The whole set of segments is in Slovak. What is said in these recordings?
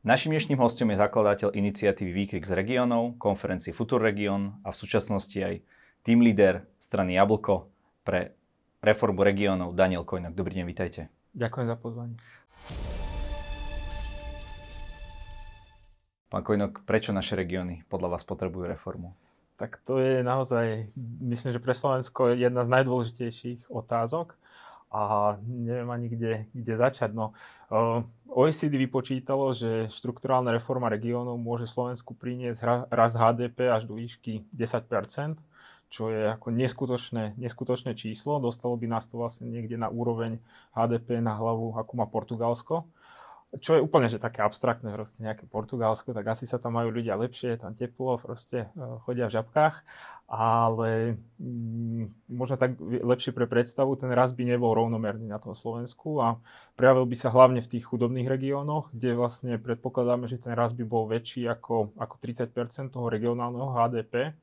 Našim dnešným hostom je zakladateľ iniciatívy Výkrik z regionov, konferencie Futur Region a v súčasnosti aj team leader strany Jablko pre reformu regionov Daniel Kojnak. Dobrý deň, vítajte. Ďakujem za pozvanie. Pán Kojnok, prečo naše regióny podľa vás potrebujú reformu? Tak to je naozaj, myslím, že pre Slovensko jedna z najdôležitejších otázok a neviem ani kde, kde začať. No, OECD vypočítalo, že štrukturálna reforma regiónov môže Slovensku priniesť rast HDP až do výšky 10% čo je ako neskutočné, neskutočné číslo. Dostalo by nás to vlastne niekde na úroveň HDP na hlavu, ako má Portugalsko čo je úplne že také abstraktné, proste nejaké Portugalsko, tak asi sa tam majú ľudia lepšie, tam teplo, proste e, chodia v žabkách, ale mm, možno tak lepšie pre predstavu, ten rast by nebol rovnomerný na tom Slovensku a prejavil by sa hlavne v tých chudobných regiónoch, kde vlastne predpokladáme, že ten rast by bol väčší ako, ako 30% toho regionálneho HDP.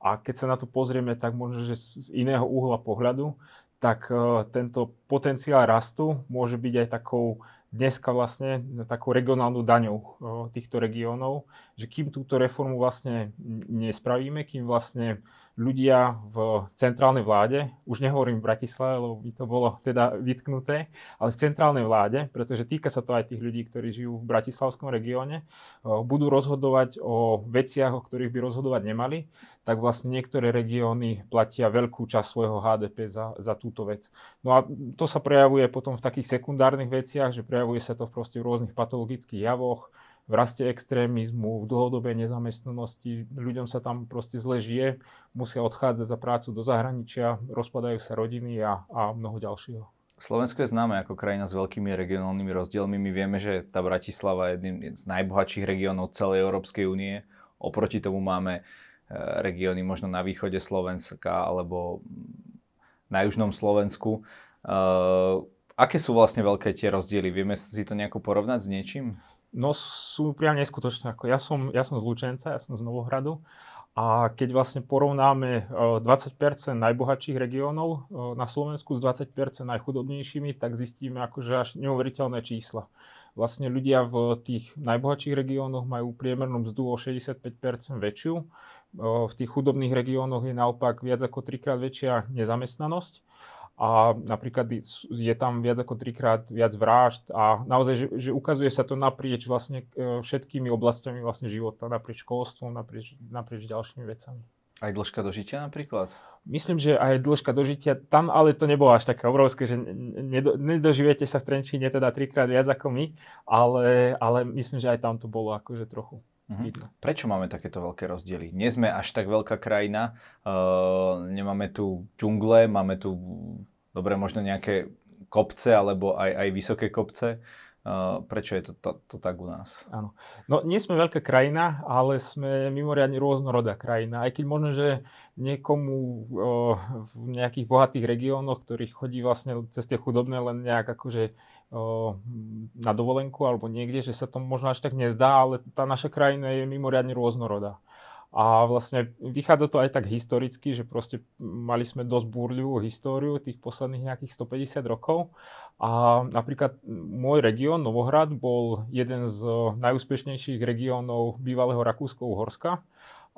A keď sa na to pozrieme, tak možno, že z iného uhla pohľadu, tak uh, tento potenciál rastu môže byť aj takou dneska vlastne takou regionálnou daňou týchto regiónov, že kým túto reformu vlastne nespravíme, kým vlastne ľudia v centrálnej vláde, už nehovorím v Bratislave, lebo by to bolo teda vytknuté, ale v centrálnej vláde, pretože týka sa to aj tých ľudí, ktorí žijú v bratislavskom regióne, budú rozhodovať o veciach, o ktorých by rozhodovať nemali, tak vlastne niektoré regióny platia veľkú časť svojho HDP za, za túto vec. No a to sa prejavuje potom v takých sekundárnych veciach, že prejavuje sa to proste v rôznych patologických javoch, v raste extrémizmu, v dlhodobej nezamestnanosti, ľuďom sa tam proste zle žije, musia odchádzať za prácu do zahraničia, rozpadajú sa rodiny a, a mnoho ďalšieho. Slovensko je známe ako krajina s veľkými regionálnymi rozdielmi. My vieme, že tá Bratislava je jedným z najbohatších regiónov celej Európskej únie. Oproti tomu máme regióny možno na východe Slovenska alebo na južnom Slovensku. Uh, aké sú vlastne veľké tie rozdiely? Vieme si to nejako porovnať s niečím? No sú priam neskutočné. Ja, som, ja som z Lučenca, ja som z Novohradu a keď vlastne porovnáme 20% najbohatších regiónov na Slovensku s 20% najchudobnejšími, tak zistíme akože až neuveriteľné čísla. Vlastne ľudia v tých najbohatších regiónoch majú priemernú mzdu o 65% väčšiu, v tých chudobných regiónoch je naopak viac ako trikrát väčšia nezamestnanosť a napríklad je tam viac ako trikrát viac vražd a naozaj, že, že ukazuje sa to naprieč vlastne e, všetkými oblastiami vlastne života, naprieč školstvom, naprieč, naprieč ďalšími vecami. Aj dĺžka dožitia napríklad? Myslím, že aj dĺžka dožitia, tam ale to nebolo až také obrovské, že nedo, nedožijete sa v Trenčíne teda trikrát viac ako my, ale, ale myslím, že aj tam to bolo akože trochu. Uh-huh. Prečo máme takéto veľké rozdiely? Nie sme až tak veľká krajina, uh, nemáme tu džungle, máme tu, dobre, možno nejaké kopce alebo aj, aj vysoké kopce. Uh, prečo je to, to, to tak u nás? Áno. No nie sme veľká krajina, ale sme mimoriadne rôznorodá krajina. Aj keď možno, že niekomu uh, v nejakých bohatých regiónoch, ktorých chodí vlastne cez tie chudobné len nejak akože na dovolenku alebo niekde, že sa to možno až tak nezdá, ale tá naša krajina je mimoriadne rôznorodá. A vlastne vychádza to aj tak historicky, že proste mali sme dosť búrľivú históriu tých posledných nejakých 150 rokov. A napríklad môj región, Novohrad, bol jeden z najúspešnejších regiónov bývalého Rakúsko-Uhorska.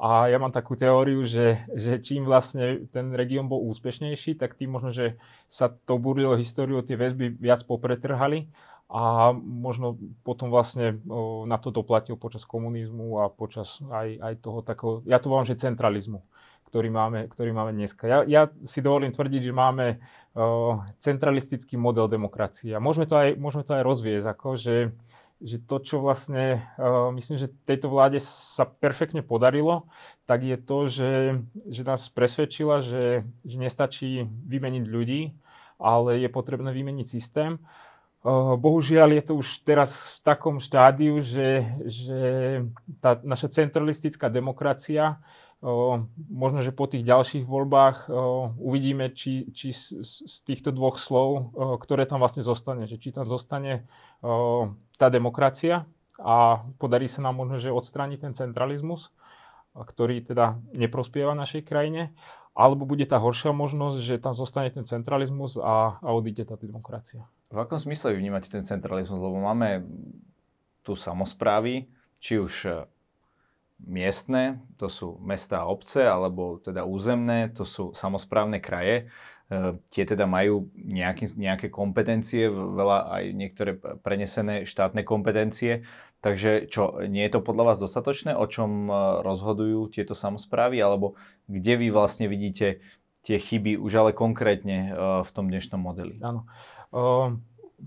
A ja mám takú teóriu, že, že čím vlastne ten región bol úspešnejší, tak tým možno, že sa to burlilo históriu, tie väzby viac popretrhali a možno potom vlastne o, na to doplatil počas komunizmu a počas aj, aj toho takého, ja to volám, že centralizmu, ktorý máme, ktorý máme dneska. Ja, ja si dovolím tvrdiť, že máme o, centralistický model demokracie a môžeme to aj, môžeme to aj rozviesť, ako že že to, čo vlastne uh, myslím, že tejto vláde sa perfektne podarilo, tak je to, že, že nás presvedčila, že, že nestačí vymeniť ľudí, ale je potrebné vymeniť systém. Uh, bohužiaľ je to už teraz v takom štádiu, že, že tá naša centralistická demokracia možno, že po tých ďalších voľbách uvidíme, či, či z, z týchto dvoch slov, ktoré tam vlastne zostane. Že či tam zostane tá demokracia a podarí sa nám možno, že odstrániť ten centralizmus, ktorý teda neprospieva našej krajine, alebo bude tá horšia možnosť, že tam zostane ten centralizmus a, a odíde tá demokracia. V akom smysle vy vnímate ten centralizmus? Lebo máme tu samozprávy, či už miestne, to sú mesta a obce, alebo teda územné, to sú samozprávne kraje. E, tie teda majú nejaký, nejaké kompetencie, veľa aj niektoré prenesené štátne kompetencie. Takže čo, nie je to podľa vás dostatočné, o čom e, rozhodujú tieto samozprávy, alebo kde vy vlastne vidíte tie chyby už ale konkrétne v tom dnešnom modeli? Áno.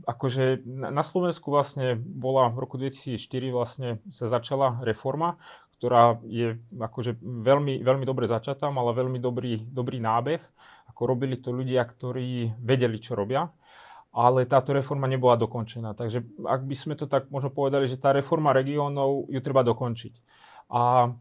Akože na Slovensku vlastne bola v roku 2004 vlastne sa začala reforma, ktorá je akože veľmi, veľmi dobre začatá, mala veľmi dobrý, dobrý nábeh. Ako robili to ľudia, ktorí vedeli, čo robia ale táto reforma nebola dokončená. Takže ak by sme to tak možno povedali, že tá reforma regiónov ju treba dokončiť. A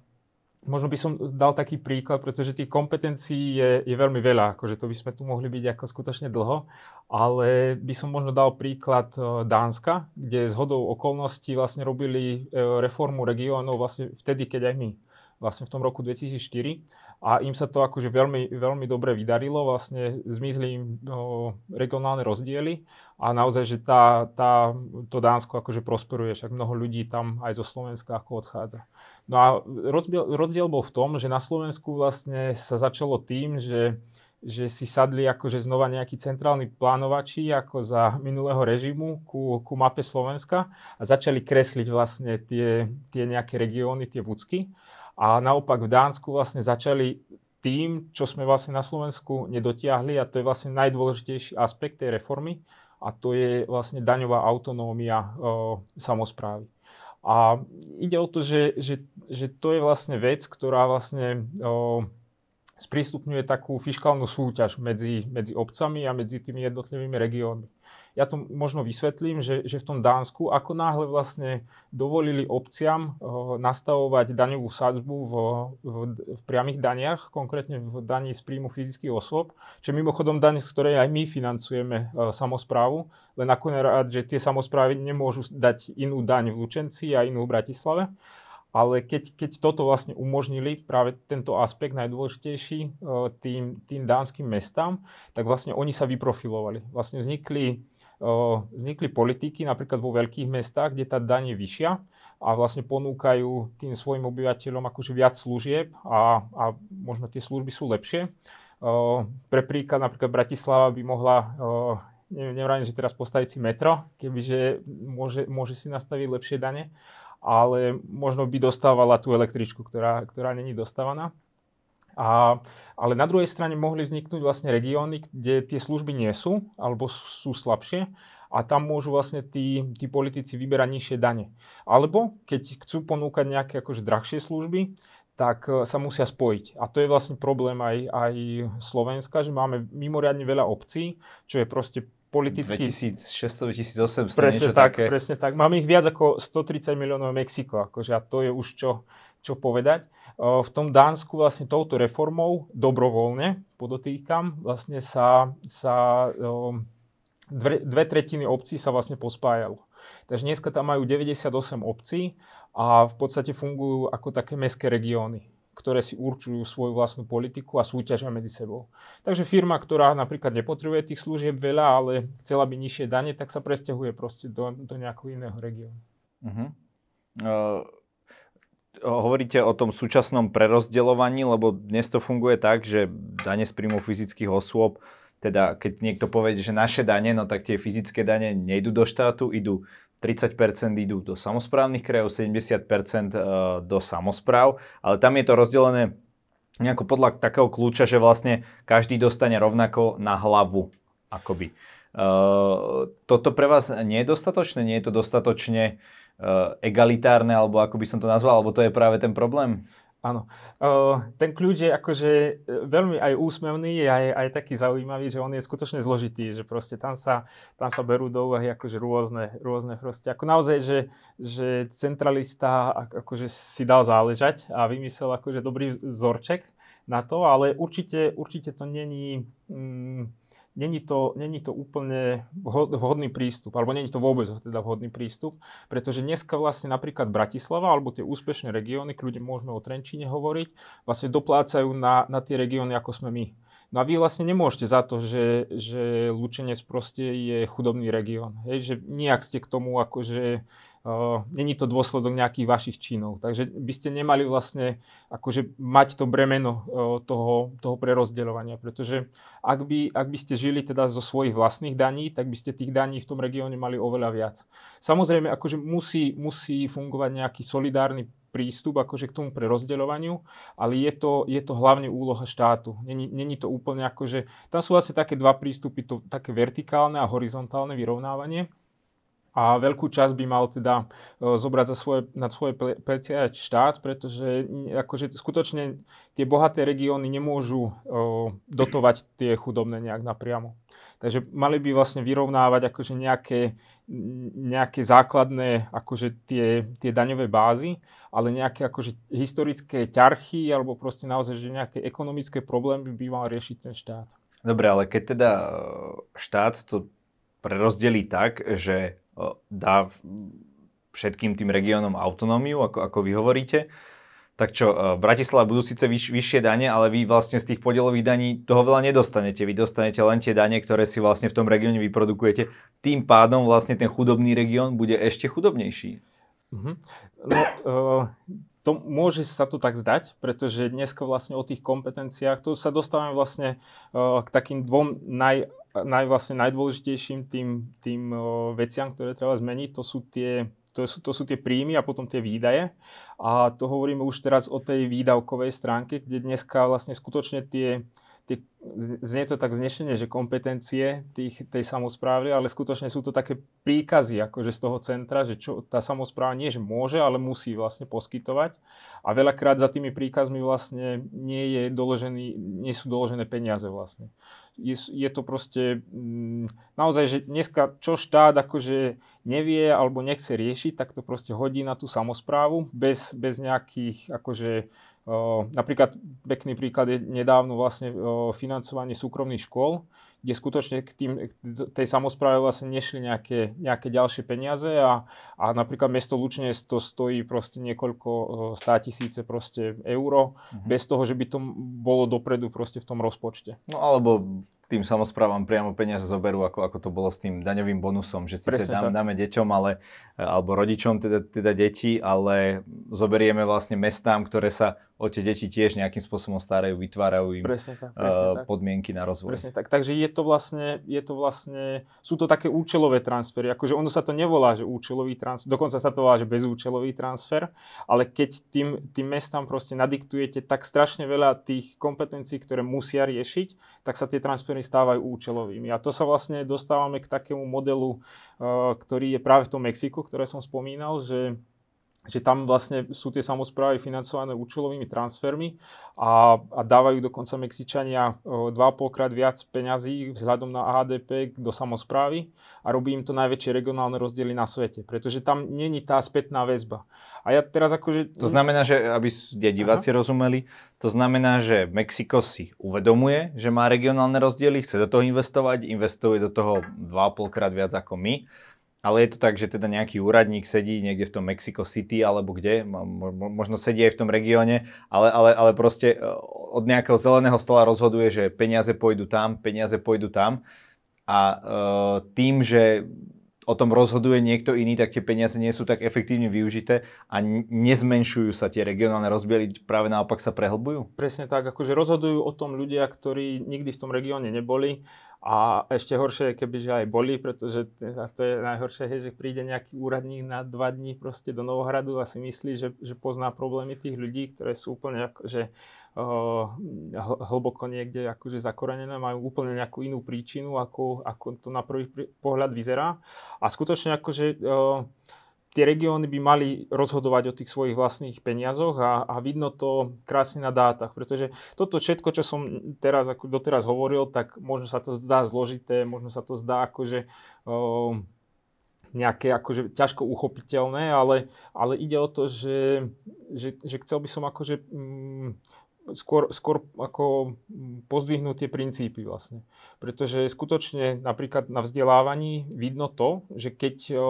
možno by som dal taký príklad, pretože tých kompetencií je, je veľmi veľa, akože to by sme tu mohli byť ako skutočne dlho, ale by som možno dal príklad e, Dánska, kde z hodou okolností vlastne robili e, reformu regiónov vlastne vtedy, keď aj my, vlastne v tom roku 2004 a im sa to akože veľmi, veľmi dobre vydarilo, vlastne zmizli im o, regionálne rozdiely a naozaj, že tá, tá, to Dánsko akože prosperuje, však mnoho ľudí tam aj zo Slovenska ako odchádza. No a rozdiel, rozdiel bol v tom, že na Slovensku vlastne sa začalo tým, že že si sadli akože znova nejakí centrálni plánovači ako za minulého režimu ku, ku mape Slovenska a začali kresliť vlastne tie, tie nejaké regióny, tie vúcky. A naopak v Dánsku vlastne začali tým, čo sme vlastne na Slovensku nedotiahli a to je vlastne najdôležitejší aspekt tej reformy a to je vlastne daňová autonómia o, samozprávy. A ide o to, že, že, že to je vlastne vec, ktorá vlastne o, sprístupňuje takú fiskálnu súťaž medzi, medzi obcami a medzi tými jednotlivými regiónmi. Ja to možno vysvetlím, že, že v tom Dánsku, ako náhle vlastne dovolili obciam uh, nastavovať daňovú sadzbu v, v, v priamých daniach, konkrétne v daní z príjmu fyzických osôb, čo mimochodom daň, z ktorej aj my financujeme uh, samozprávu, len akurát, že tie samozprávy nemôžu dať inú daň v Lučenci a inú v Bratislave, ale keď, keď toto vlastne umožnili, práve tento aspekt najdôležitejší e, tým, tým dánskym mestám, tak vlastne oni sa vyprofilovali. Vlastne vznikli vznikli politiky napríklad vo veľkých mestách, kde tá daň je vyššia a vlastne ponúkajú tým svojim obyvateľom akože viac služieb a, a možno tie služby sú lepšie. Pre príklad napríklad Bratislava by mohla neviem, neviem, že teraz postaviť si metro, kebyže môže, môže si nastaviť lepšie dane, ale možno by dostávala tú električku, ktorá, ktorá není dostávaná. A, ale na druhej strane mohli vzniknúť vlastne regióny, kde tie služby nie sú alebo sú slabšie a tam môžu vlastne tí, tí politici vyberať nižšie dane. Alebo keď chcú ponúkať nejaké akože drahšie služby, tak e, sa musia spojiť. A to je vlastne problém aj, aj Slovenska, že máme mimoriadne veľa obcí, čo je proste politicky... 2600, 2800, presne niečo tak, také. Presne tak. Máme ich viac ako 130 miliónov Mexiko, akože a to je už čo, čo povedať v tom Dánsku vlastne touto reformou dobrovoľne, podotýkam, vlastne sa, sa dve, dve tretiny obcí sa vlastne pospájalo. Takže dneska tam majú 98 obcí a v podstate fungujú ako také mestské regióny ktoré si určujú svoju vlastnú politiku a súťažia medzi sebou. Takže firma, ktorá napríklad nepotrebuje tých služieb veľa, ale chcela by nižšie dane, tak sa presťahuje proste do, do nejakého iného regiónu. Uh-huh. Uh hovoríte o tom súčasnom prerozdeľovaní, lebo dnes to funguje tak, že dane z príjmu fyzických osôb, teda keď niekto povie, že naše dane, no tak tie fyzické dane nejdú do štátu, idú 30% idú do samozprávnych krajov, 70% e, do samozpráv, ale tam je to rozdelené nejako podľa takého kľúča, že vlastne každý dostane rovnako na hlavu, akoby. Uh, toto pre vás nie je dostatočné? Nie je to dostatočne Eh, egalitárne, alebo ako by som to nazval, alebo to je práve ten problém? Áno. Ten kľúč je akože eh, veľmi aj úsmevný, aj, aj taký zaujímavý, že on je skutočne zložitý, že proste tam sa, tam sa berú do úvahy akože rôzne, rôzne proste. Ako naozaj, že, že centralista akože si dal záležať a vymyslel akože dobrý vzorček na to, ale určite, určite to není... Mm, není to, není to úplne vhodný prístup, alebo není to vôbec teda vhodný prístup, pretože dneska vlastne napríklad Bratislava, alebo tie úspešné regióny, kľudne môžeme o Trenčíne hovoriť, vlastne doplácajú na, na tie regióny, ako sme my. No a vy vlastne nemôžete za to, že, že Lučenec proste je chudobný región. Hej, že nijak ste k tomu akože není to dôsledok nejakých vašich činov. Takže by ste nemali vlastne akože mať to bremeno toho, toho prerozdeľovania, pretože ak by, ak by ste žili teda zo svojich vlastných daní, tak by ste tých daní v tom regióne mali oveľa viac. Samozrejme, akože musí, musí fungovať nejaký solidárny prístup akože k tomu prerozdeľovaniu, ale je to, je to hlavne úloha štátu. Není, není to úplne akože, tam sú vlastne také dva prístupy, to také vertikálne a horizontálne vyrovnávanie a veľkú časť by mal teda uh, zobrať za svoje, nad svoje plecia štát, pretože akože skutočne tie bohaté regióny nemôžu uh, dotovať tie chudobné nejak napriamo. Takže mali by vlastne vyrovnávať akože nejaké, nejaké základné akože tie, tie daňové bázy, ale nejaké akože historické ťarchy alebo proste naozaj, že nejaké ekonomické problémy by mal riešiť ten štát. Dobre, ale keď teda e, štát to prerozdelí tak, že dá všetkým tým regiónom autonómiu, ako, ako vy hovoríte, tak čo, v Bratislave budú síce vyš, vyššie dane, ale vy vlastne z tých podielových daní toho veľa nedostanete. Vy dostanete len tie dane, ktoré si vlastne v tom regióne vyprodukujete. Tým pádom vlastne ten chudobný región bude ešte chudobnejší. Mm-hmm. No, uh, to môže sa to tak zdať, pretože dnes vlastne o tých kompetenciách, tu sa dostávame vlastne uh, k takým dvom naj, naj, vlastne najdôležitejším tým, tým veciam, ktoré treba zmeniť, to sú tie to sú, to sú tie príjmy a potom tie výdaje. A to hovoríme už teraz o tej výdavkovej stránke, kde dneska vlastne skutočne tie, tie, znie to tak vznešenie, že kompetencie tých, tej samozprávy, ale skutočne sú to také príkazy akože z toho centra, že čo tá samozpráva nie, že môže, ale musí vlastne poskytovať. A veľakrát za tými príkazmi vlastne nie, je doložený, nie sú doložené peniaze vlastne. Je, je to proste mm, naozaj, že dneska čo štát akože nevie alebo nechce riešiť, tak to proste hodí na tú samozprávu bez, bez nejakých akože Napríklad pekný príklad je nedávno vlastne financovanie súkromných škôl, kde skutočne k, tým, k tej samozpráve vlastne nešli nejaké, nejaké ďalšie peniaze a, a napríklad mesto Lučne to stojí proste niekoľko stá tisíce proste euro, uh-huh. bez toho, že by to bolo dopredu proste v tom rozpočte. No alebo tým samozprávam priamo peniaze zoberú, ako, ako to bolo s tým daňovým bonusom, že síce dám, dáme deťom, ale, alebo rodičom teda, teda deti, ale zoberieme vlastne mestám, ktoré sa o tie deti tiež nejakým spôsobom starajú, vytvárajú im presne tak, presne uh, tak. podmienky na rozvoj. Presne tak. Takže je to vlastne, je to vlastne, sú to také účelové transfery. Akože ono sa to nevolá, že účelový transfer, dokonca sa to volá, že bezúčelový transfer, ale keď tým, tým mestám proste nadiktujete tak strašne veľa tých kompetencií, ktoré musia riešiť, tak sa tie transfery stávajú účelovými. A to sa vlastne dostávame k takému modelu, uh, ktorý je práve v tom Mexiku, ktoré som spomínal, že že tam vlastne sú tie samozprávy financované účelovými transfermi a, a dávajú dokonca Mexičania 2,5 krát viac peňazí vzhľadom na HDP do samozprávy a robí im to najväčšie regionálne rozdiely na svete, pretože tam není tá spätná väzba. A ja teraz akože... To znamená, že aby diváci Aha. rozumeli, to znamená, že Mexiko si uvedomuje, že má regionálne rozdiely, chce do toho investovať, investuje do toho 2,5 krát viac ako my ale je to tak, že teda nejaký úradník sedí niekde v tom Mexico City alebo kde, možno sedí aj v tom regióne, ale, ale, ale proste e, od nejakého zeleného stola rozhoduje, že peniaze pôjdu tam, peniaze pôjdu tam a uh, tým, že o tom rozhoduje niekto iný, tak tie peniaze nie sú tak efektívne využité a nezmenšujú sa tie regionálne rozdiely, práve naopak sa prehlbujú? Presne tak, akože rozhodujú o tom ľudia, ktorí nikdy v tom regióne neboli a ešte horšie je, keby že aj boli, pretože to je najhoršie, že príde nejaký úradník na dva dní proste do Novohradu a si myslí, že, že pozná problémy tých ľudí, ktoré sú úplne akože, uh, hlboko niekde akože zakorenené, majú úplne nejakú inú príčinu, ako, ako to na prvý pohľad vyzerá. A skutočne akože uh, tie regióny by mali rozhodovať o tých svojich vlastných peniazoch a, a vidno to krásne na dátach, pretože toto všetko, čo som teraz, ako doteraz hovoril, tak možno sa to zdá zložité, možno sa to zdá akože o, nejaké akože ťažko uchopiteľné, ale, ale ide o to, že, že, že chcel by som akože mm, skôr, skôr ako pozdvihnúť tie princípy vlastne. Pretože skutočne napríklad na vzdelávaní vidno to, že keď o,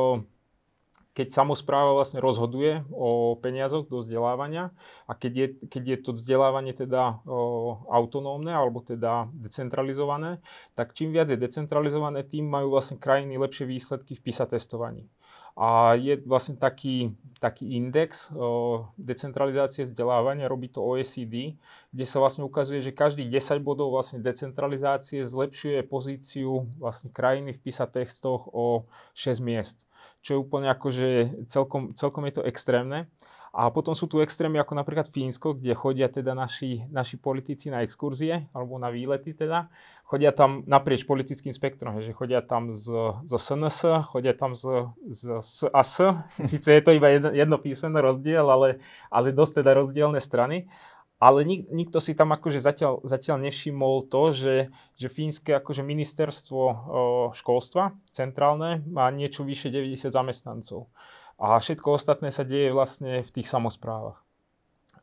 keď samozpráva vlastne rozhoduje o peniazoch do vzdelávania a keď je, keď je to vzdelávanie teda o, autonómne alebo teda decentralizované, tak čím viac je decentralizované, tým majú vlastne krajiny lepšie výsledky v PISA testovaní. A je vlastne taký, taký index o, decentralizácie vzdelávania, robí to OECD, kde sa vlastne ukazuje, že každých 10 bodov vlastne decentralizácie zlepšuje pozíciu vlastne krajiny v PISA textoch o 6 miest. Čo je úplne akože celkom, celkom je to extrémne. A potom sú tu extrémy ako napríklad Fínsko, kde chodia teda naši, naši politici na exkurzie alebo na výlety teda. Chodia tam naprieč politickým spektrom, že chodia tam z, zo SNS, chodia tam z, z S a S. Sice je to iba jedno, jedno písmenné rozdiel, ale, ale dosť teda rozdielne strany. Ale nik, nikto si tam akože zatiaľ, zatiaľ nevšimol to, že, že fínske akože ministerstvo školstva centrálne má niečo vyše 90 zamestnancov a všetko ostatné sa deje vlastne v tých samozprávach.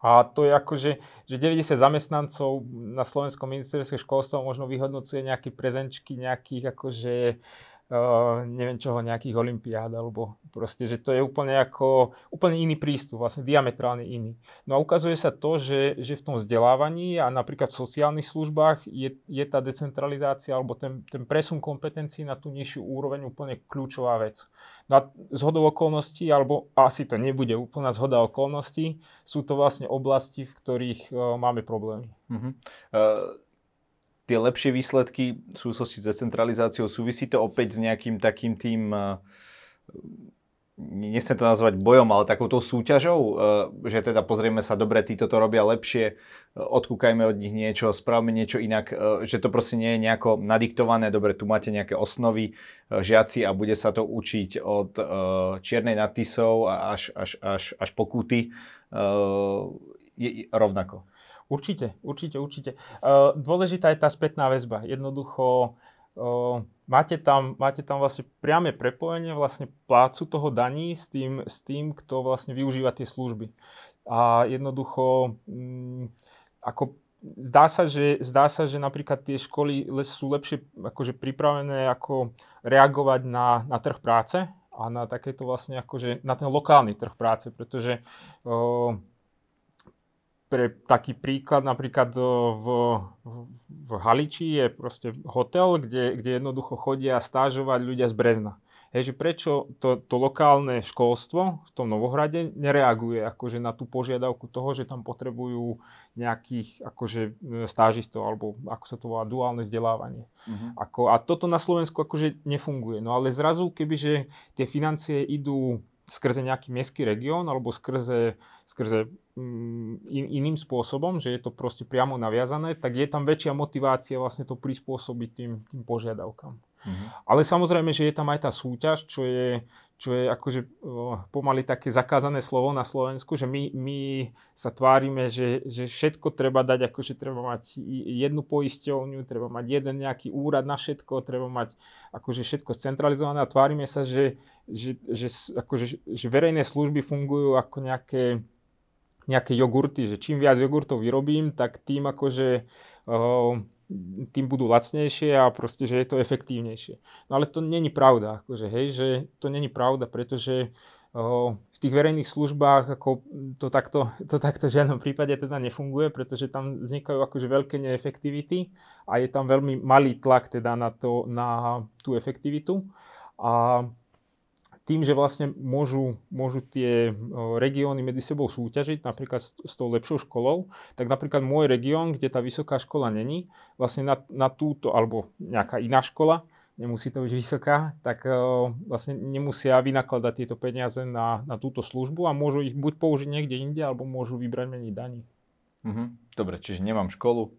A to je akože, že 90 zamestnancov na Slovenskom ministerstve školstva možno vyhodnocuje nejaké prezenčky nejakých akože uh, neviem čoho, nejakých olimpiád, alebo proste, že to je úplne ako, úplne iný prístup, vlastne diametrálne iný. No a ukazuje sa to, že, že v tom vzdelávaní a napríklad v sociálnych službách je, je tá decentralizácia alebo ten, ten presun kompetencií na tú nižšiu úroveň úplne kľúčová vec. No a zhodou okolností, alebo asi to nebude úplná zhoda okolností, sú to vlastne oblasti, v ktorých uh, máme problémy. Uh-huh. Uh tie lepšie výsledky v súvislosti s decentralizáciou, súvisí to opäť s nejakým takým tým, eh, nechcem to nazvať bojom, ale takouto súťažou, eh, že teda pozrieme sa, dobre, títo to robia lepšie, eh, odkúkajme od nich niečo, spravme niečo inak, že to proste nie je nejako nadiktované, dobre, tu máte nejaké osnovy, žiaci a bude sa to učiť od čiernej nad až, až, až, až po kúty rovnako. Určite, určite, určite. Uh, dôležitá je tá spätná väzba. Jednoducho uh, máte, tam, máte tam vlastne priame prepojenie vlastne plácu toho daní s tým, s tým, kto vlastne využíva tie služby. A jednoducho um, ako zdá sa, že, zdá sa, že napríklad tie školy sú lepšie akože pripravené ako reagovať na, na trh práce a na takéto vlastne akože na ten lokálny trh práce, pretože uh, pre taký príklad, napríklad v, v, v Haliči je proste hotel, kde, kde jednoducho chodia stážovať ľudia z Brezna. Hej, že prečo to, to lokálne školstvo v tom Novohrade nereaguje akože na tú požiadavku toho, že tam potrebujú nejakých akože e, stážistov, alebo ako sa to volá, duálne vzdelávanie. Uh-huh. Ako, a toto na Slovensku akože nefunguje. No ale zrazu, kebyže tie financie idú skrze nejaký mestský región alebo skrze, skrze in, iným spôsobom, že je to proste priamo naviazané, tak je tam väčšia motivácia vlastne to prispôsobiť tým, tým požiadavkám. Mm-hmm. Ale samozrejme, že je tam aj tá súťaž, čo je, čo je akože pomaly také zakázané slovo na Slovensku, že my, my sa tvárime, že, že všetko treba dať, akože treba mať jednu poisťovňu, treba mať jeden nejaký úrad na všetko, treba mať akože všetko centralizované a tvárime sa, že, že, že, akože, že verejné služby fungujú ako nejaké, nejaké jogurty, že čím viac jogurtov vyrobím, tak tým akože tým budú lacnejšie a proste, že je to efektívnejšie. No ale to není pravda, akože, hej, že to není pravda, pretože v tých verejných službách ako to takto, to takto v žiadnom prípade teda nefunguje, pretože tam vznikajú akože veľké neefektivity a je tam veľmi malý tlak teda na, to, na tú efektivitu. A tým, že vlastne môžu, môžu tie regióny medzi sebou súťažiť, napríklad s, s tou lepšou školou, tak napríklad môj región, kde tá vysoká škola není, vlastne na, na túto, alebo nejaká iná škola, nemusí to byť vysoká, tak uh, vlastne nemusia vynakladať tieto peniaze na, na túto službu a môžu ich buď použiť niekde inde, alebo môžu vybrať menej daní. Uh-huh. Dobre, čiže nemám školu, uh,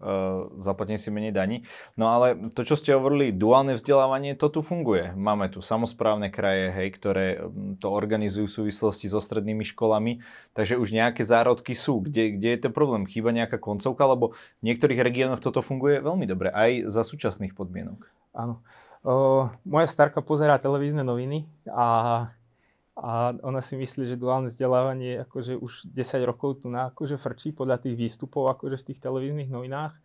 zaplatím si menej daní. No ale to, čo ste hovorili, duálne vzdelávanie, to tu funguje. Máme tu samozprávne kraje, hej, ktoré to organizujú v súvislosti so strednými školami, takže už nejaké zárodky sú. Kde, kde je ten problém? Chýba nejaká koncovka, lebo v niektorých regiónoch toto funguje veľmi dobre, aj za súčasných podmienok. Áno. Uh, moja starka pozerá televízne noviny a a ona si myslí, že duálne vzdelávanie akože už 10 rokov tu na akože frčí podľa tých výstupov akože v tých televíznych novinách.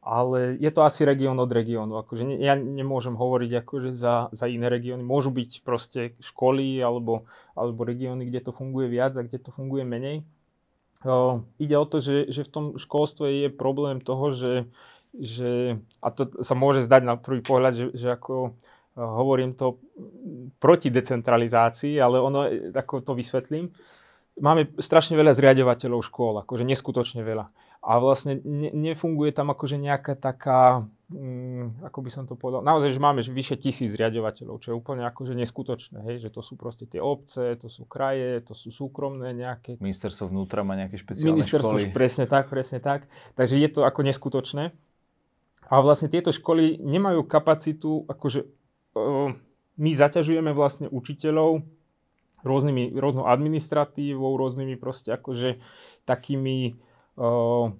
Ale je to asi región od regiónu. Akože ne, ja nemôžem hovoriť akože za, za iné regióny. Môžu byť proste školy alebo, alebo regióny, kde to funguje viac a kde to funguje menej. O, ide o to, že, že v tom školstve je problém toho, že, že a to sa môže zdať na prvý pohľad, že, že ako hovorím to proti decentralizácii, ale ono, ako to vysvetlím, máme strašne veľa zriadovateľov škôl, akože neskutočne veľa. A vlastne ne, nefunguje tam akože nejaká taká, mm, ako by som to povedal, naozaj, že máme vyše tisíc zriadovateľov, čo je úplne akože neskutočné, hej, že to sú proste tie obce, to sú kraje, to sú súkromné nejaké. Ministerstvo vnútra má nejaké špeciálne Ministerstvo, školy. presne tak, presne tak. Takže je to ako neskutočné. A vlastne tieto školy nemajú kapacitu, akože my zaťažujeme vlastne učiteľov rôznymi, rôznou administratívou, rôznymi proste akože takými uh,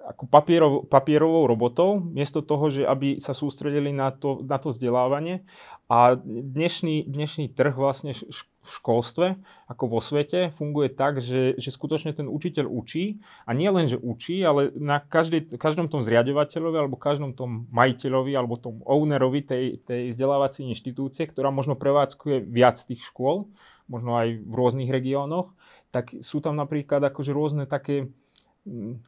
ako papierov, papierovou robotou, miesto toho, že aby sa sústredili na to, na to vzdelávanie. A dnešný, dnešný trh vlastne v školstve, ako vo svete, funguje tak, že, že skutočne ten učiteľ učí a nie len, že učí, ale na každej, každom tom zriadovateľovi alebo každom tom majiteľovi alebo tom ownerovi tej, tej vzdelávacej inštitúcie, ktorá možno prevádzkuje viac tých škôl, možno aj v rôznych regiónoch, tak sú tam napríklad akože rôzne také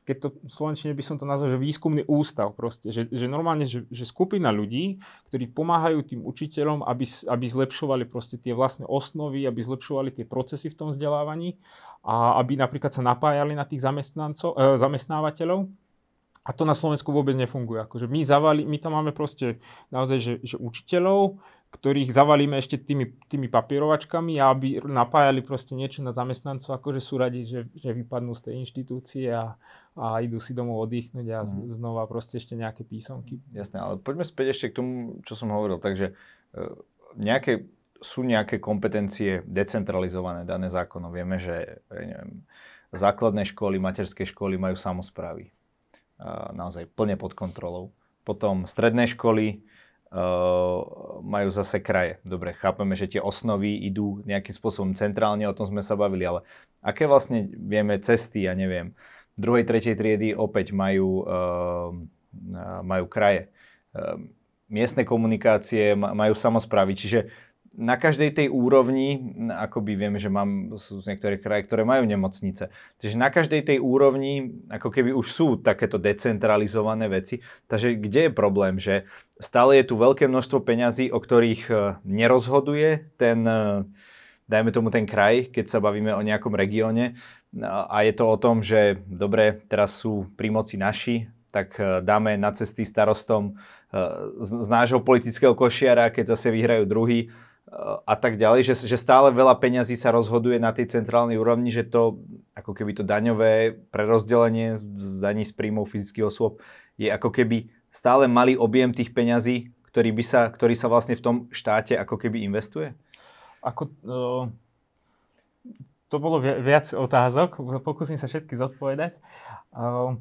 keď to Slovenčine by som to nazval, že výskumný ústav proste, že, že normálne, že, že skupina ľudí, ktorí pomáhajú tým učiteľom, aby, aby zlepšovali proste tie vlastné osnovy, aby zlepšovali tie procesy v tom vzdelávaní a aby napríklad sa napájali na tých zamestnancov, e, zamestnávateľov. A to na Slovensku vôbec nefunguje. Akože my, zavali, my tam máme proste naozaj, že, že učiteľov, ktorých zavalíme ešte tými, tými papierovačkami aby napájali proste niečo na zamestnancov, akože sú radi, že, že vypadnú z tej inštitúcie a, a idú si domov oddychnúť a mm. znova proste ešte nejaké písomky. Jasné, ale poďme späť ešte k tomu, čo som hovoril. Takže e, nejaké, sú nejaké kompetencie decentralizované, dané zákonom. Vieme, že neviem, základné školy, materské školy majú samozprávy. Naozaj plne pod kontrolou. Potom stredné školy, majú zase kraje. Dobre, chápeme, že tie osnovy idú nejakým spôsobom centrálne, o tom sme sa bavili, ale aké vlastne vieme cesty, ja neviem, druhej, tretej triedy opäť majú, uh, majú kraje. Uh, miestne komunikácie majú samozprávy, čiže na každej tej úrovni, akoby vieme, že mám, sú niektoré kraje, ktoré majú nemocnice. Takže na každej tej úrovni, ako keby už sú takéto decentralizované veci. Takže kde je problém, že stále je tu veľké množstvo peňazí, o ktorých e, nerozhoduje ten, e, dajme tomu ten kraj, keď sa bavíme o nejakom regióne. A je to o tom, že dobre, teraz sú pri moci naši, tak e, dáme na cesty starostom z, z nášho politického košiara, keď zase vyhrajú druhý a tak ďalej, že, že stále veľa peňazí sa rozhoduje na tej centrálnej úrovni, že to ako keby to daňové prerozdelenie z daní z príjmov fyzických osôb je ako keby stále malý objem tých peňazí, ktorý, by sa, ktorý sa vlastne v tom štáte ako keby investuje? Ako, uh, to bolo viac otázok, pokúsim sa všetky zodpovedať. Uh,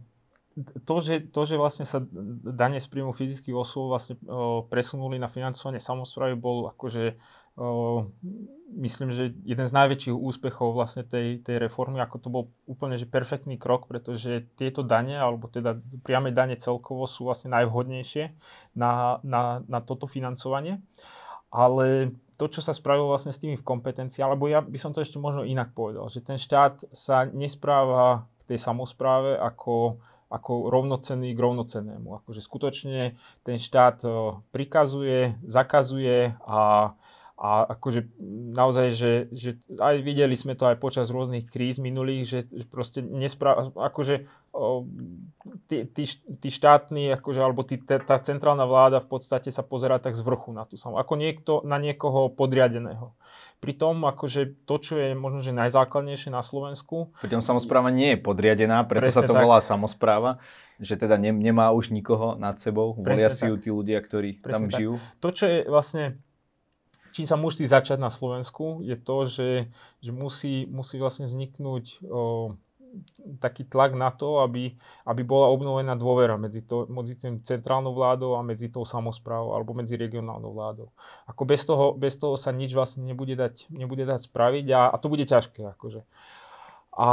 to, že, to, že vlastne sa dane z príjmu fyzických osôb vlastne uh, presunuli na financovanie samozprávy, bol akože myslím, že jeden z najväčších úspechov vlastne tej, tej reformy, ako to bol úplne že perfektný krok, pretože tieto dane, alebo teda priame dane celkovo sú vlastne najvhodnejšie na, na, na toto financovanie. Ale to, čo sa spravilo vlastne s tými v kompetencii, alebo ja by som to ešte možno inak povedal, že ten štát sa nespráva k tej samozpráve ako, ako rovnocenný k rovnocennému. Akože skutočne ten štát prikazuje, zakazuje a a akože naozaj, že, že aj videli sme to aj počas rôznych kríz minulých, že proste nespra- akože o, tí, tí, tí štátni, akože, alebo tí, tá centrálna vláda v podstate sa pozerá tak z vrchu na tú samú, ako niekto na niekoho podriadeného. Pritom akože to, čo je možno, že najzákladnejšie na Slovensku... Pritom samozpráva nie je podriadená, preto sa to tak. volá samozpráva, že teda ne, nemá už nikoho nad sebou, volia si ju tí ľudia, ktorí presne tam tak. žijú. To, čo je vlastne čím sa musí začať na Slovensku, je to, že, že musí, musí vlastne vzniknúť o, taký tlak na to, aby, aby bola obnovená dôvera medzi, to, medzi tým centrálnou vládou a medzi tou samozprávou alebo medzi regionálnou vládou. Ako bez toho, bez toho sa nič vlastne nebude dať, nebude dať spraviť a, a to bude ťažké. Akože. A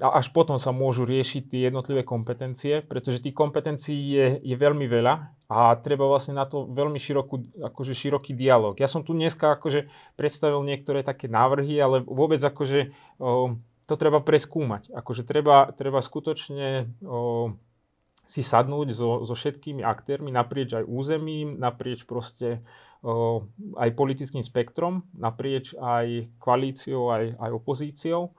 a až potom sa môžu riešiť tie jednotlivé kompetencie, pretože tých kompetencií je, je veľmi veľa a treba vlastne na to veľmi širokú, akože široký dialog. Ja som tu dneska akože predstavil niektoré také návrhy, ale vôbec akože o, to treba preskúmať. Akože treba, treba skutočne o, si sadnúť so, so všetkými aktérmi naprieč aj územím, naprieč proste o, aj politickým spektrom, naprieč aj koalíciou, aj, aj opozíciou.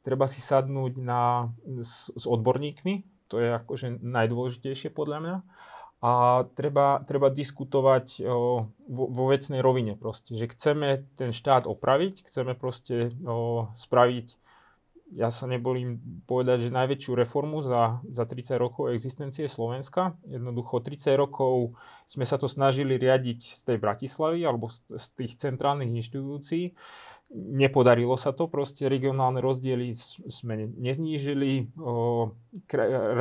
Treba si sadnúť na, s, s odborníkmi, to je akože najdôležitejšie podľa mňa. A treba, treba diskutovať o, vo, vo vecnej rovine proste, že chceme ten štát opraviť, chceme proste o, spraviť ja sa nebolím povedať, že najväčšiu reformu za, za 30 rokov existencie Slovenska. Jednoducho 30 rokov sme sa to snažili riadiť z tej Bratislavy alebo z, z tých centrálnych inštitúcií. Nepodarilo sa to, proste regionálne rozdiely sme neznížili,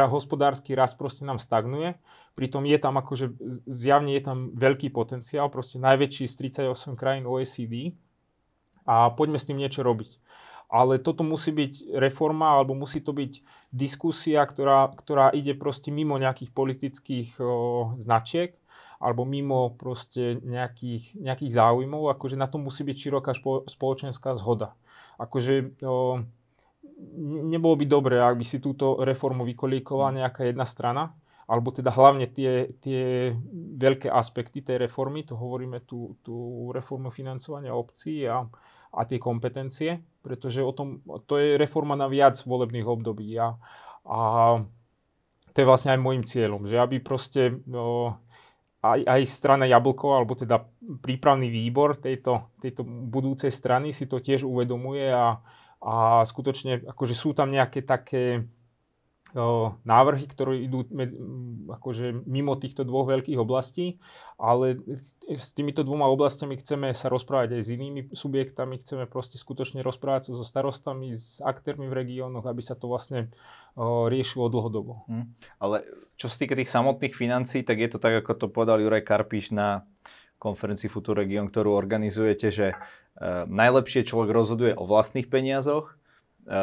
hospodársky rast proste nám stagnuje, pritom je tam akože, zjavne je tam veľký potenciál, proste najväčší z 38 krajín OECD a poďme s tým niečo robiť. Ale toto musí byť reforma alebo musí to byť diskusia, ktorá, ktorá ide proste mimo nejakých politických o, značiek alebo mimo proste nejakých, nejakých záujmov, akože na to musí byť široká špo, spoločenská zhoda. Akože o, nebolo by dobré, ak by si túto reformu vykolíkovala nejaká jedna strana, alebo teda hlavne tie, tie veľké aspekty tej reformy, to hovoríme tú, tú reformu financovania obcí a, a tie kompetencie, pretože o tom, to je reforma na viac volebných období a, a to je vlastne aj môjim cieľom, že aby proste no, aj, aj strana Jablko, alebo teda prípravný výbor tejto, tejto budúcej strany si to tiež uvedomuje a, a skutočne akože sú tam nejaké také návrhy, ktoré idú med, akože mimo týchto dvoch veľkých oblastí, ale s týmito dvoma oblastiami chceme sa rozprávať aj s inými subjektami, chceme proste skutočne rozprávať sa so starostami, s aktérmi v regiónoch, aby sa to vlastne riešilo dlhodobo. Hmm. Ale čo sa týka tých samotných financí, tak je to tak, ako to povedal Juraj Karpíš na konferencii Futur Region, ktorú organizujete, že e, najlepšie človek rozhoduje o vlastných peniazoch, e,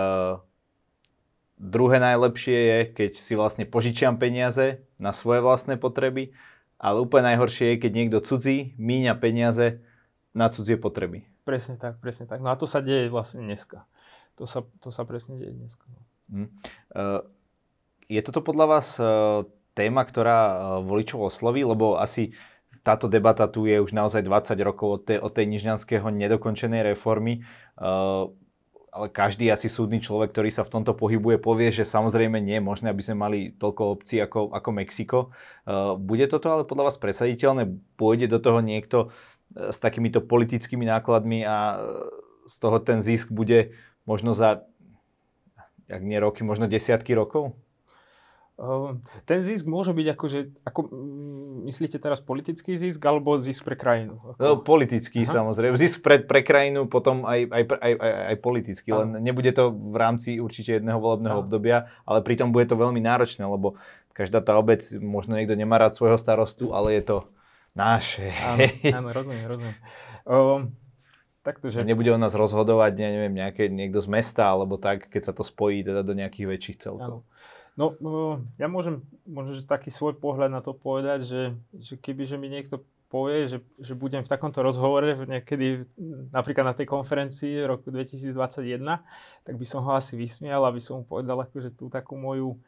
Druhé najlepšie je, keď si vlastne požičiam peniaze na svoje vlastné potreby, ale úplne najhoršie je, keď niekto cudzí míňa peniaze na cudzie potreby. Presne tak, presne tak. No a to sa deje vlastne dneska. To sa, to sa presne deje dneska. Hmm. Je toto podľa vás e, téma, ktorá e, voličov osloví? Lebo asi táto debata tu je už naozaj 20 rokov od tej, od tej nižňanského nedokončenej reformy ale každý asi súdny človek, ktorý sa v tomto pohybuje, povie, že samozrejme nie je možné, aby sme mali toľko obcí ako, ako Mexiko. Uh, bude toto ale podľa vás presaditeľné? Pôjde do toho niekto uh, s takýmito politickými nákladmi a uh, z toho ten zisk bude možno za, ak nie roky, možno desiatky rokov? Ehm, ten zisk môže byť akože, ako myslíte teraz politický zisk alebo zisk pre krajinu? Ako... No, politický Aha. samozrejme. Zisk pre, pre krajinu, potom aj, aj, aj, aj, aj politický. Len nebude to v rámci určite jedného volebného Aha. obdobia, ale pritom bude to veľmi náročné, lebo každá tá obec, možno niekto nemá rád svojho starostu, ale je to naše. Áno, áno rozumiem, rozumiem. Um, takto, že... Nebude o nás rozhodovať, neviem, nejaké, niekto z mesta, alebo tak, keď sa to spojí teda do nejakých väčších celkov. Áno. No, ja môžem možno, že taký svoj pohľad na to povedať, že, že keby že mi niekto povie, že, že budem v takomto rozhovore niekedy napríklad na tej konferencii roku 2021, tak by som ho asi vysmial, aby som mu povedal akože tú takú moju,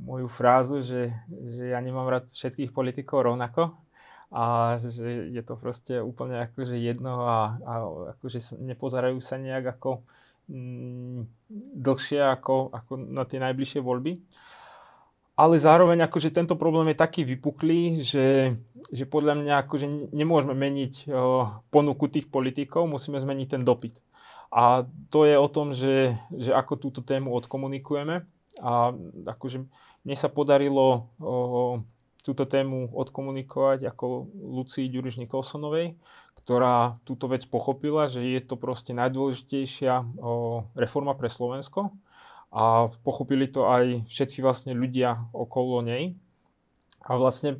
moju frázu, že, že ja nemám rád všetkých politikov rovnako a že je to proste úplne akože jedno a, a akože nepozerajú sa nejak ako dlhšie ako, ako na tie najbližšie voľby ale zároveň akože tento problém je taký vypuklý, že, že podľa mňa akože nemôžeme meniť ponuku tých politikov, musíme zmeniť ten dopyt. A to je o tom, že, že ako túto tému odkomunikujeme. A akože mne sa podarilo o, túto tému odkomunikovať ako Lucii Ďuriš Nikolsonovej, ktorá túto vec pochopila, že je to proste najdôležitejšia reforma pre Slovensko a pochopili to aj všetci vlastne ľudia okolo nej. A vlastne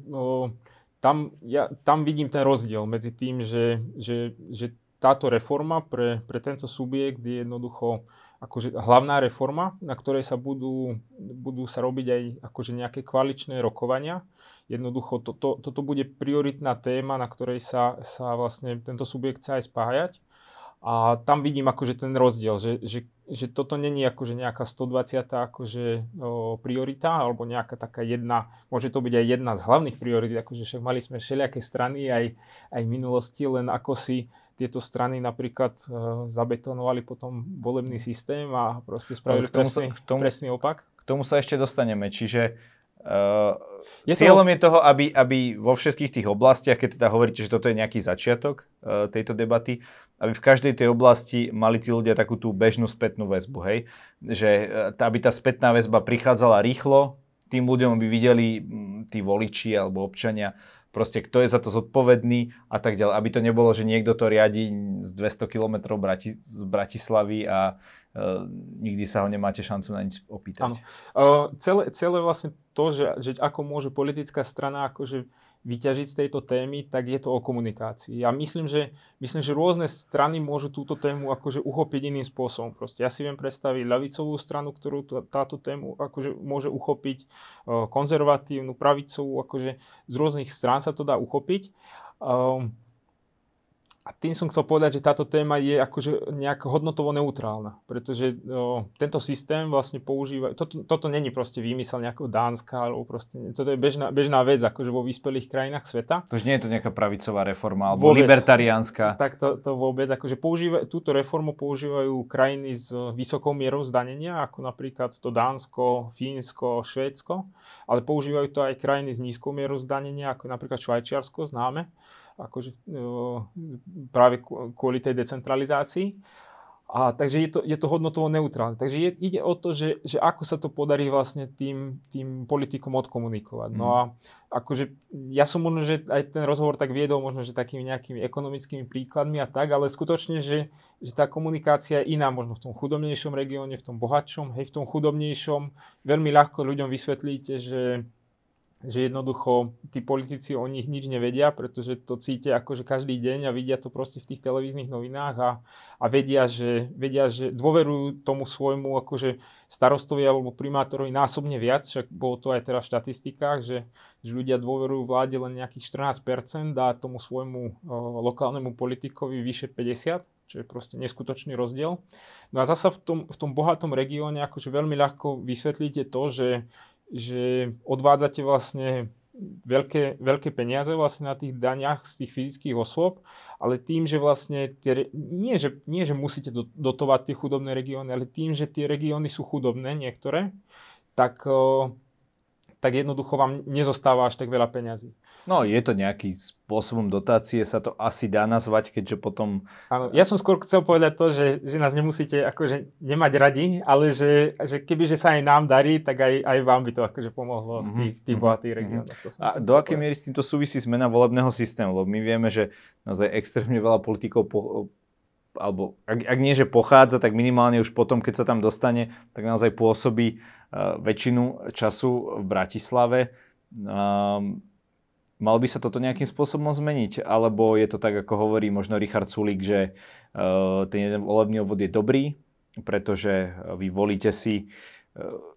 tam, ja, tam vidím ten rozdiel medzi tým, že, že, že táto reforma pre, pre tento subjekt je jednoducho akože hlavná reforma, na ktorej sa budú, budú sa robiť aj akože nejaké kvaličné rokovania. Jednoducho to, to, toto bude prioritná téma, na ktorej sa, sa vlastne tento subjekt chce aj spájať. A tam vidím akože ten rozdiel, že, že, že toto není akože nejaká 120 akože, o, priorita, alebo nejaká taká jedna, môže to byť aj jedna z hlavných priorit, akože však mali sme všelijaké strany aj, aj v minulosti, len ako si tieto strany napríklad e, zabetonovali potom volebný systém a proste spravili presný, sa, tomu, presný opak. K tomu sa ešte dostaneme, čiže Uh, je cieľom to... je toho, aby, aby vo všetkých tých oblastiach, keď teda hovoríte, že toto je nejaký začiatok uh, tejto debaty, aby v každej tej oblasti mali tí ľudia takú tú bežnú spätnú väzbu, hej? Že uh, aby tá spätná väzba prichádzala rýchlo, tým ľuďom by videli m, tí voliči alebo občania, proste kto je za to zodpovedný a tak ďalej. Aby to nebolo, že niekto to riadi z 200 km Brati- z Bratislavy a uh, nikdy sa ho nemáte šancu na nič opýtať. Áno. Uh, celé, celé vlastne to, že, že ako môže politická strana akože vyťažiť z tejto témy, tak je to o komunikácii. Ja myslím, že, myslím, že rôzne strany môžu túto tému akože uchopiť iným spôsobom. Proste ja si viem predstaviť ľavicovú stranu, ktorú táto tému akože môže uchopiť, konzervatívnu, pravicovú, akože z rôznych strán sa to dá uchopiť. Um, a tým som chcel povedať, že táto téma je akože nejak hodnotovo neutrálna, pretože o, tento systém vlastne používa, toto, toto není proste výmysel nejakého Dánska, alebo proste, toto je bežná, bežná vec akože vo vyspelých krajinách sveta. Takže nie je to nejaká pravicová reforma, alebo vôbec, libertariánska. Tak to, to vôbec, akože používa, túto reformu používajú krajiny s vysokou mierou zdanenia, ako napríklad to Dánsko, Fínsko, Švédsko, ale používajú to aj krajiny s nízkou mierou zdanenia, ako napríklad Švajčiarsko, známe akože, práve kvôli tej decentralizácii. A takže je to, je to hodnotovo neutrálne. Takže je, ide o to, že, že ako sa to podarí vlastne tým, tým politikom odkomunikovať. Mm. No a akože ja som možno, že aj ten rozhovor tak viedol možno, že takými nejakými ekonomickými príkladmi a tak, ale skutočne, že, že tá komunikácia je iná možno v tom chudobnejšom regióne, v tom bohatšom, hej, v tom chudobnejšom. Veľmi ľahko ľuďom vysvetlíte, že že jednoducho tí politici o nich nič nevedia, pretože to cítia akože každý deň a vidia to proste v tých televíznych novinách a, a vedia, že, vedia, že dôverujú tomu svojmu akože starostovi alebo primátorovi násobne viac, však bolo to aj teraz v štatistikách, že, že ľudia dôverujú vláde len nejakých 14% a tomu svojmu o, lokálnemu politikovi vyše 50%, čo je proste neskutočný rozdiel. No a zasa v tom, v tom bohatom regióne akože veľmi ľahko vysvetlíte to, že že odvádzate vlastne veľké, veľké peniaze vlastne na tých daniach z tých fyzických osôb, ale tým, že vlastne tie, nie, že, nie, že musíte dotovať tie chudobné regióny, ale tým, že tie regióny sú chudobné niektoré, tak tak jednoducho vám nezostáva až tak veľa peňazí. No, je to nejaký spôsobom dotácie, sa to asi dá nazvať, keďže potom... Áno, ja som skôr chcel povedať to, že, že nás nemusíte akože nemať radi, ale že, že keby že sa aj nám darí, tak aj, aj vám by to akože pomohlo v mhm, tých, tých mm-hmm. bohatých regiónoch. A do akej miery s týmto súvisí zmena volebného systému? Lebo my vieme, že naozaj extrémne veľa politikov po, alebo ak, ak nie, že pochádza, tak minimálne už potom, keď sa tam dostane, tak naozaj pôsobí uh, väčšinu času v Bratislave. Um, mal by sa toto nejakým spôsobom zmeniť? Alebo je to tak, ako hovorí možno Richard Sulik, že uh, ten jeden volebný obvod je dobrý, pretože vy volíte si uh,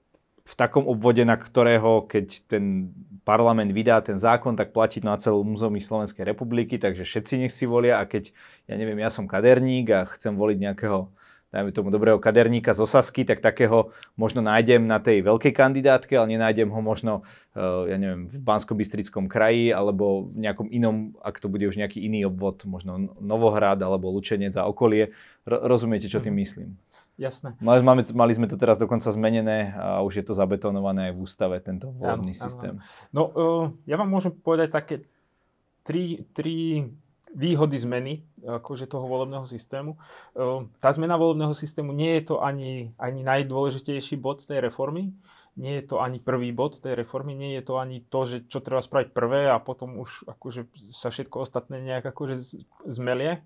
v takom obvode, na ktorého, keď ten parlament vydá ten zákon, tak platí na celom území Slovenskej republiky, takže všetci nech si volia a keď, ja neviem, ja som kaderník a chcem voliť nejakého dajme tomu dobrého kaderníka z Osasky, tak takého možno nájdem na tej veľkej kandidátke, ale nenájdem ho možno, uh, ja neviem, v bansko kraji alebo v nejakom inom, ak to bude už nejaký iný obvod, možno Novohrad alebo Lučenec a okolie. Rozumiete, čo tým mhm. myslím? Jasné. Mali, máme, mali sme to teraz dokonca zmenené a už je to zabetonované aj v ústave, tento volebný systém. Áno. No, uh, ja vám môžem povedať také tri, tri výhody zmeny akože toho volebného systému. Uh, tá zmena volebného systému nie je to ani, ani najdôležitejší bod tej reformy, nie je to ani prvý bod tej reformy, nie je to ani to, že čo treba spraviť prvé a potom už akože sa všetko ostatné nejak akože zmelie.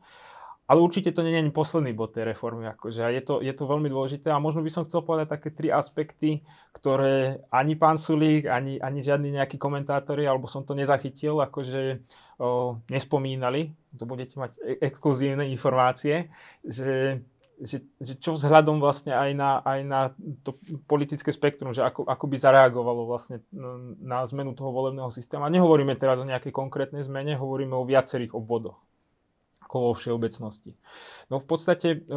Ale určite to nie je posledný bod tej reformy. Akože. Je to, je to veľmi dôležité. A možno by som chcel povedať také tri aspekty, ktoré ani pán Sulík, ani, ani žiadni nejakí komentátori, alebo som to nezachytil, akože o, nespomínali. To budete mať e- exkluzívne informácie, že že, že čo vzhľadom vlastne aj na, aj na to politické spektrum, že ako, ako by zareagovalo vlastne na zmenu toho volebného systému. A nehovoríme teraz o nejakej konkrétnej zmene, hovoríme o viacerých obvodoch vo všeobecnosti. No v podstate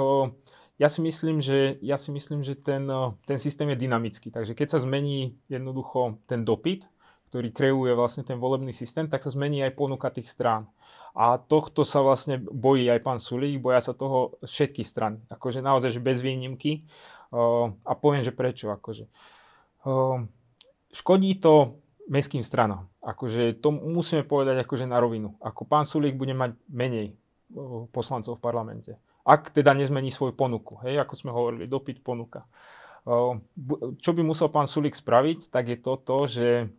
ja si myslím, že, ja si myslím, že ten, ten systém je dynamický. Takže keď sa zmení jednoducho ten dopyt, ktorý kreuje vlastne ten volebný systém, tak sa zmení aj ponuka tých strán. A tohto sa vlastne bojí aj pán Sulík, boja sa toho všetky strany. Akože naozaj, že bez výnimky. a poviem, že prečo. Akože. škodí to mestským stranám. Akože to musíme povedať akože na rovinu. Ako pán Sulík bude mať menej poslancov v parlamente. Ak teda nezmení svoju ponuku. Hej, ako sme hovorili, dopyt ponuka. Čo by musel pán Sulík spraviť, tak je toto, že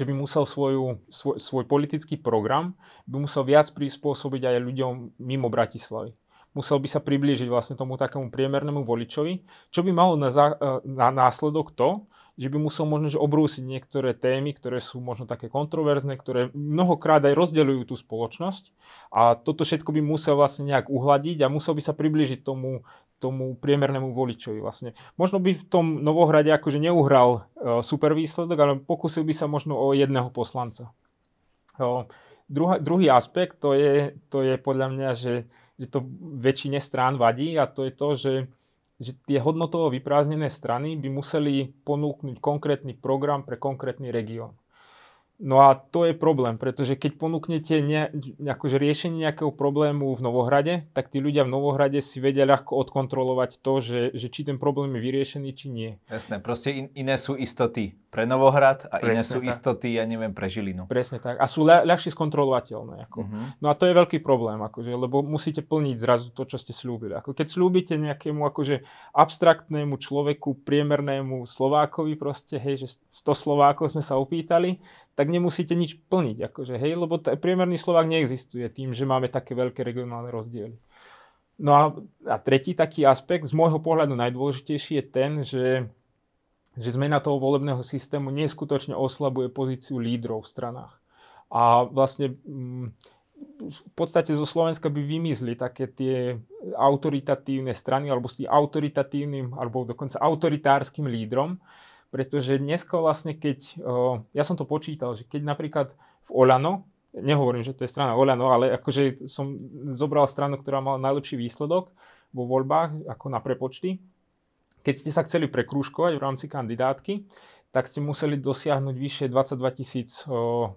že by musel svoju, svoj, svoj politický program by musel viac prispôsobiť aj ľuďom mimo Bratislavy. Musel by sa priblížiť vlastne tomu takému priemernému voličovi, čo by malo na, zá, e, na následok to, že by musel možno že obrúsiť niektoré témy, ktoré sú možno také kontroverzné, ktoré mnohokrát aj rozdeľujú tú spoločnosť a toto všetko by musel vlastne nejak uhladiť a musel by sa priblížiť tomu, tomu priemernému voličovi vlastne. Možno by v tom Novohrade akože neuhral uh, super výsledok, ale pokusil by sa možno o jedného poslanca. Uh, druhá, druhý aspekt, to je, to je podľa mňa, že, že to väčšine strán vadí a to je to, že, že tie hodnotovo vyprázdnené strany by museli ponúknuť konkrétny program pre konkrétny región. No a to je problém, pretože keď ponúknete ne, akože riešenie nejakého problému v Novohrade, tak tí ľudia v Novohrade si vedia ľahko odkontrolovať to, že, že či ten problém je vyriešený, či nie. Jasné, proste in, iné sú istoty pre Novohrad a Presne iné sú tak. istoty, ja neviem, pre Žilinu. Presne tak. A sú ľa, ľahšie skontrolovateľné. Ako. Uh-huh. No a to je veľký problém, akože, lebo musíte plniť zrazu to, čo ste slúbili. Ako keď slúbite nejakému akože abstraktnému človeku, priemernému Slovákovi proste, hej, že 100 Slovákov sme sa opýtali, tak nemusíte nič plniť. Akože, hej, lebo t- priemerný Slovák neexistuje tým, že máme také veľké regionálne rozdiely. No a, a tretí taký aspekt, z môjho pohľadu najdôležitejší je ten, že, že zmena toho volebného systému neskutočne oslabuje pozíciu lídrov v stranách. A vlastne mm, v podstate zo Slovenska by vymizli také tie autoritatívne strany alebo s tým autoritatívnym alebo dokonca autoritárskym lídrom, pretože dneska vlastne, keď, ja som to počítal, že keď napríklad v Olano, nehovorím, že to je strana Olano, ale akože som zobral stranu, ktorá mala najlepší výsledok vo voľbách, ako na prepočty, keď ste sa chceli prekrúžkovať v rámci kandidátky, tak ste museli dosiahnuť vyššie 22 tisíc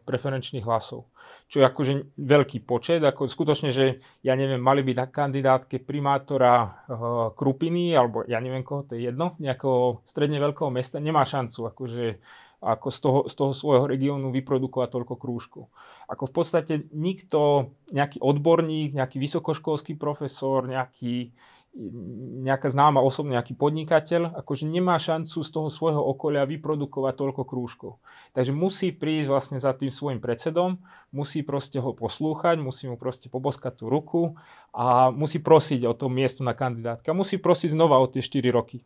preferenčných hlasov. Čo je akože veľký počet. Ako skutočne, že ja neviem, mali byť na kandidátke primátora Krupiny, alebo ja neviem koho, to je jedno, nejakého stredne veľkého mesta, nemá šancu akože ako z toho, z toho svojho regiónu vyprodukovať toľko krúžkov. Ako v podstate nikto, nejaký odborník, nejaký vysokoškolský profesor, nejaký nejaká známa osobná, nejaký podnikateľ, akože nemá šancu z toho svojho okolia vyprodukovať toľko krúžkov. Takže musí prísť vlastne za tým svojim predsedom, musí proste ho poslúchať, musí mu proste poboskať tú ruku a musí prosiť o to miesto na kandidátka. Musí prosiť znova o tie 4 roky.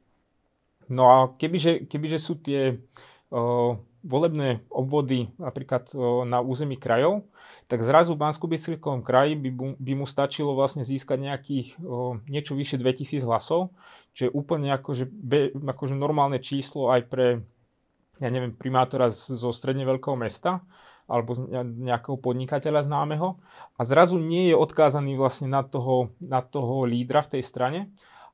No a kebyže, kebyže sú tie o, volebné obvody napríklad na území krajov, tak zrazu v bansko kraji by, by mu stačilo vlastne získať nejakých o, niečo vyššie 2000 hlasov, čo je úplne akože, be, akože normálne číslo aj pre, ja neviem, primátora z, zo stredne veľkého mesta alebo z nejakého podnikateľa známeho. A zrazu nie je odkázaný vlastne na toho, na toho lídra v tej strane.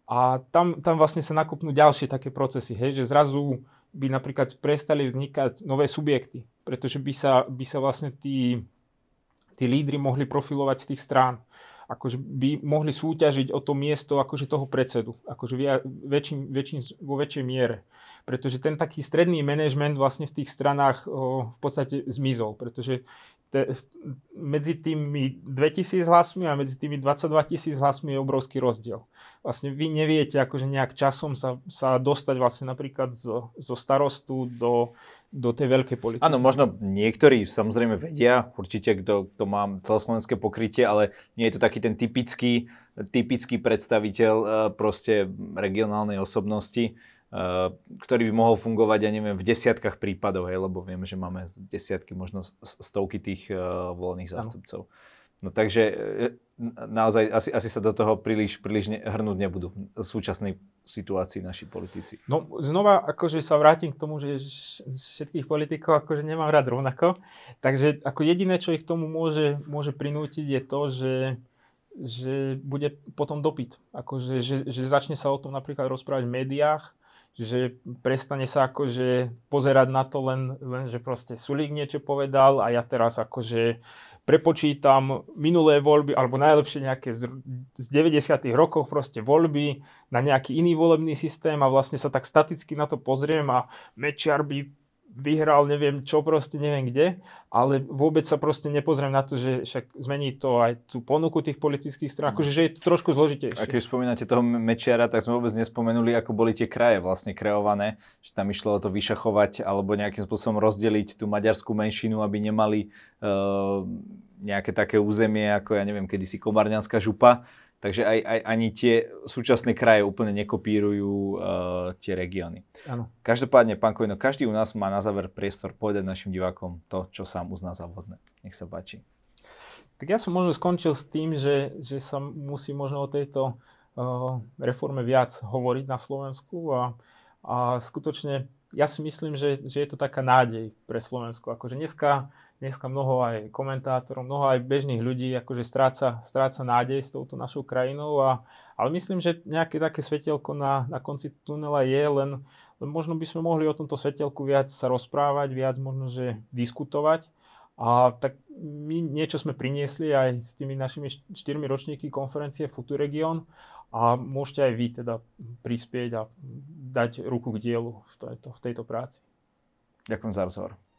A tam, tam vlastne sa nakupnú ďalšie také procesy, hej, že zrazu by napríklad prestali vznikať nové subjekty, pretože by sa, by sa vlastne tí tí lídry mohli profilovať z tých strán. Akože by mohli súťažiť o to miesto akože toho predsedu, akože väčšin, väčšin, vo väčšej miere. Pretože ten taký stredný manažment vlastne v tých stranách o, v podstate zmizol, pretože te, medzi tými 2000 hlasmi a medzi tými 22 tisíc hlasmi je obrovský rozdiel. Vlastne vy neviete akože nejak časom sa, sa dostať vlastne napríklad zo, zo starostu do do tej veľkej politiky. Áno, možno niektorí samozrejme vedia, určite kto, kto má celoslovenské pokrytie, ale nie je to taký ten typický, typický predstaviteľ uh, proste regionálnej osobnosti, ktorý by mohol fungovať, ja neviem, v desiatkách prípadov, hej, lebo vieme, že máme desiatky, možno stovky tých uh, voľných zástupcov. No takže naozaj asi, asi sa do toho príliš, príliš ne, hrnúť nebudú v súčasnej situácii naši politici. No znova akože sa vrátim k tomu, že všetkých politikov akože nemám rád rovnako. Takže ako jediné, čo ich tomu môže, môže prinútiť je to, že, že bude potom dopyt. Akože, že, že začne sa o tom napríklad rozprávať v médiách, že prestane sa akože pozerať na to len, len že proste Sulík niečo povedal a ja teraz akože prepočítam minulé voľby, alebo najlepšie nejaké z, z 90. rokov proste voľby na nejaký iný volebný systém a vlastne sa tak staticky na to pozriem a Mečiar by vyhral neviem čo, proste neviem kde, ale vôbec sa proste nepozriem na to, že však zmení to aj tú ponuku tých politických strán, akože že je to trošku zložitejšie. A keď spomínate toho Mečiara, tak sme vôbec nespomenuli, ako boli tie kraje vlastne kreované, že tam išlo o to vyšachovať alebo nejakým spôsobom rozdeliť tú maďarskú menšinu, aby nemali uh, nejaké také územie, ako ja neviem, kedysi Komarňanská župa, Takže aj, aj, ani tie súčasné kraje úplne nekopírujú uh, tie regióny. Áno. Každopádne, pán Kojno, každý u nás má na záver priestor povedať našim divákom to, čo sám uzná za vhodné. Nech sa páči. Tak ja som možno skončil s tým, že, že sa musí možno o tejto uh, reforme viac hovoriť na Slovensku a, a skutočne ja si myslím, že, že je to taká nádej pre Slovensko. Akože dneska dneska mnoho aj komentátorov, mnoho aj bežných ľudí akože stráca, stráca nádej s touto našou krajinou. A, ale myslím, že nejaké také svetelko na, na konci tunela je, len, len možno by sme mohli o tomto svetelku viac sa rozprávať, viac možno, že diskutovať. A tak my niečo sme priniesli aj s tými našimi štyrmi ročníky konferencie Futuregion a môžete aj vy teda prispieť a dať ruku k dielu v tejto, v tejto práci. Ďakujem za rozhovor.